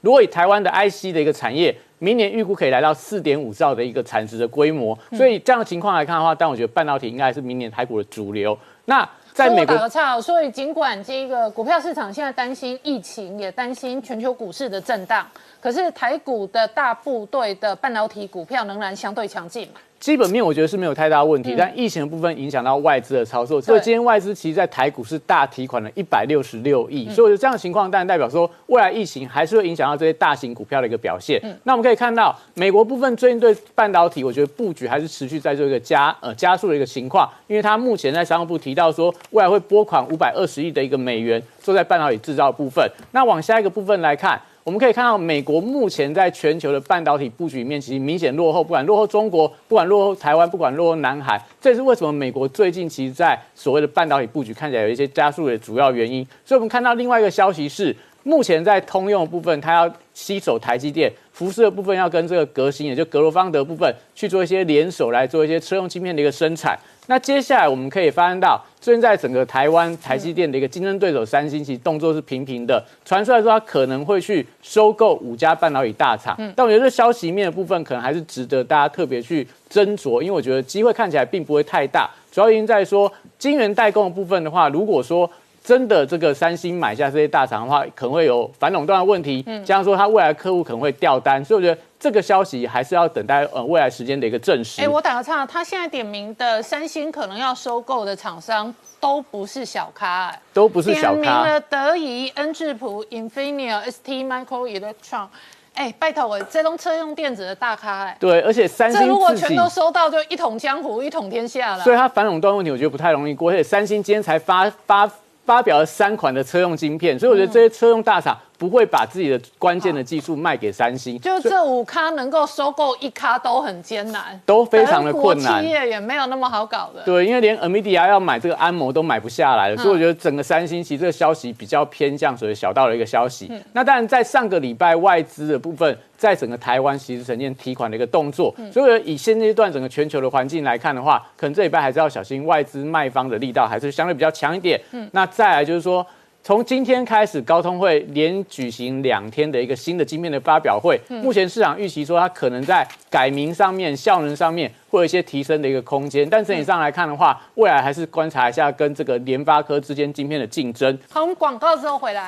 如果以台湾的 IC 的一个产业。明年预估可以来到四点五兆的一个产值的规模，所以这样的情况来看的话，但我觉得半导体应该是明年台股的主流。那在美国，所以尽管这个股票市场现在担心疫情，也担心全球股市的震荡，可是台股的大部队的半导体股票仍然相对强劲。基本面我觉得是没有太大问题，但疫情的部分影响到外资的操作，所以今天外资其实在台股是大提款了一百六十六亿，所以我觉得这样的情况当然代表说未来疫情还是会影响到这些大型股票的一个表现。那我们可以看到美国部分最近对半导体，我觉得布局还是持续在做一个加呃加速的一个情况，因为它目前在商务部提到说未来会拨款五百二十亿的一个美元做在半导体制造部分。那往下一个部分来看。我们可以看到，美国目前在全球的半导体布局里面，其实明显落后，不管落后中国，不管落后台湾，不管落后南海，这也是为什么美国最近其实在所谓的半导体布局看起来有一些加速的主要原因。所以，我们看到另外一个消息是，目前在通用部分，它要吸手台积电，服饰的部分要跟这个革新，也就格罗方德部分去做一些联手，来做一些车用晶片的一个生产。那接下来我们可以发现到，最近在整个台湾台积电的一个竞争对手三星，其实动作是频频的，传出来说它可能会去收购五家半导体大厂。嗯，但我觉得这消息面的部分可能还是值得大家特别去斟酌，因为我觉得机会看起来并不会太大。主要原因在说晶圆代工的部分的话，如果说真的这个三星买下这些大厂的话，可能会有反垄断的问题，加上说它未来客户可能会掉单，所以我觉得这个消息还是要等待呃未来时间的一个证实。哎，我打个岔，他现在点名的三星可能要收购的厂商都不是小咖，都不是小咖。点名了德仪、恩智浦、Infineon、ST Micro Electron，哎，拜托我这种车用电子的大咖哎。对，而且三星这如果全都收到，就一统江湖、一统天下了。所以它反垄断问题，我觉得不太容易过。而且三星今天才发发。发表了三款的车用晶片，所以我觉得这些车用大厂。不会把自己的关键的技术卖给三星，就这五咖能够收购一咖都很艰难，都非常的困难。企业也没有那么好搞的。对，因为连 Nvidia 要买这个安摩都买不下来了，所以我觉得整个三星其实这个消息比较偏向所谓小道的一个消息。那当然，在上个礼拜外资的部分，在整个台湾其实呈现提款的一个动作，所以以现阶段整个全球的环境来看的话，可能这礼拜还是要小心外资卖方的力道还是相对比较强一点。嗯，那再来就是说。从今天开始，高通会连举行两天的一个新的晶片的发表会。目前市场预期说，它可能在改名上面、效能上面会有一些提升的一个空间。但整体上来看的话，未来还是观察一下跟这个联发科之间晶片的竞争。好，我们广告之后回来。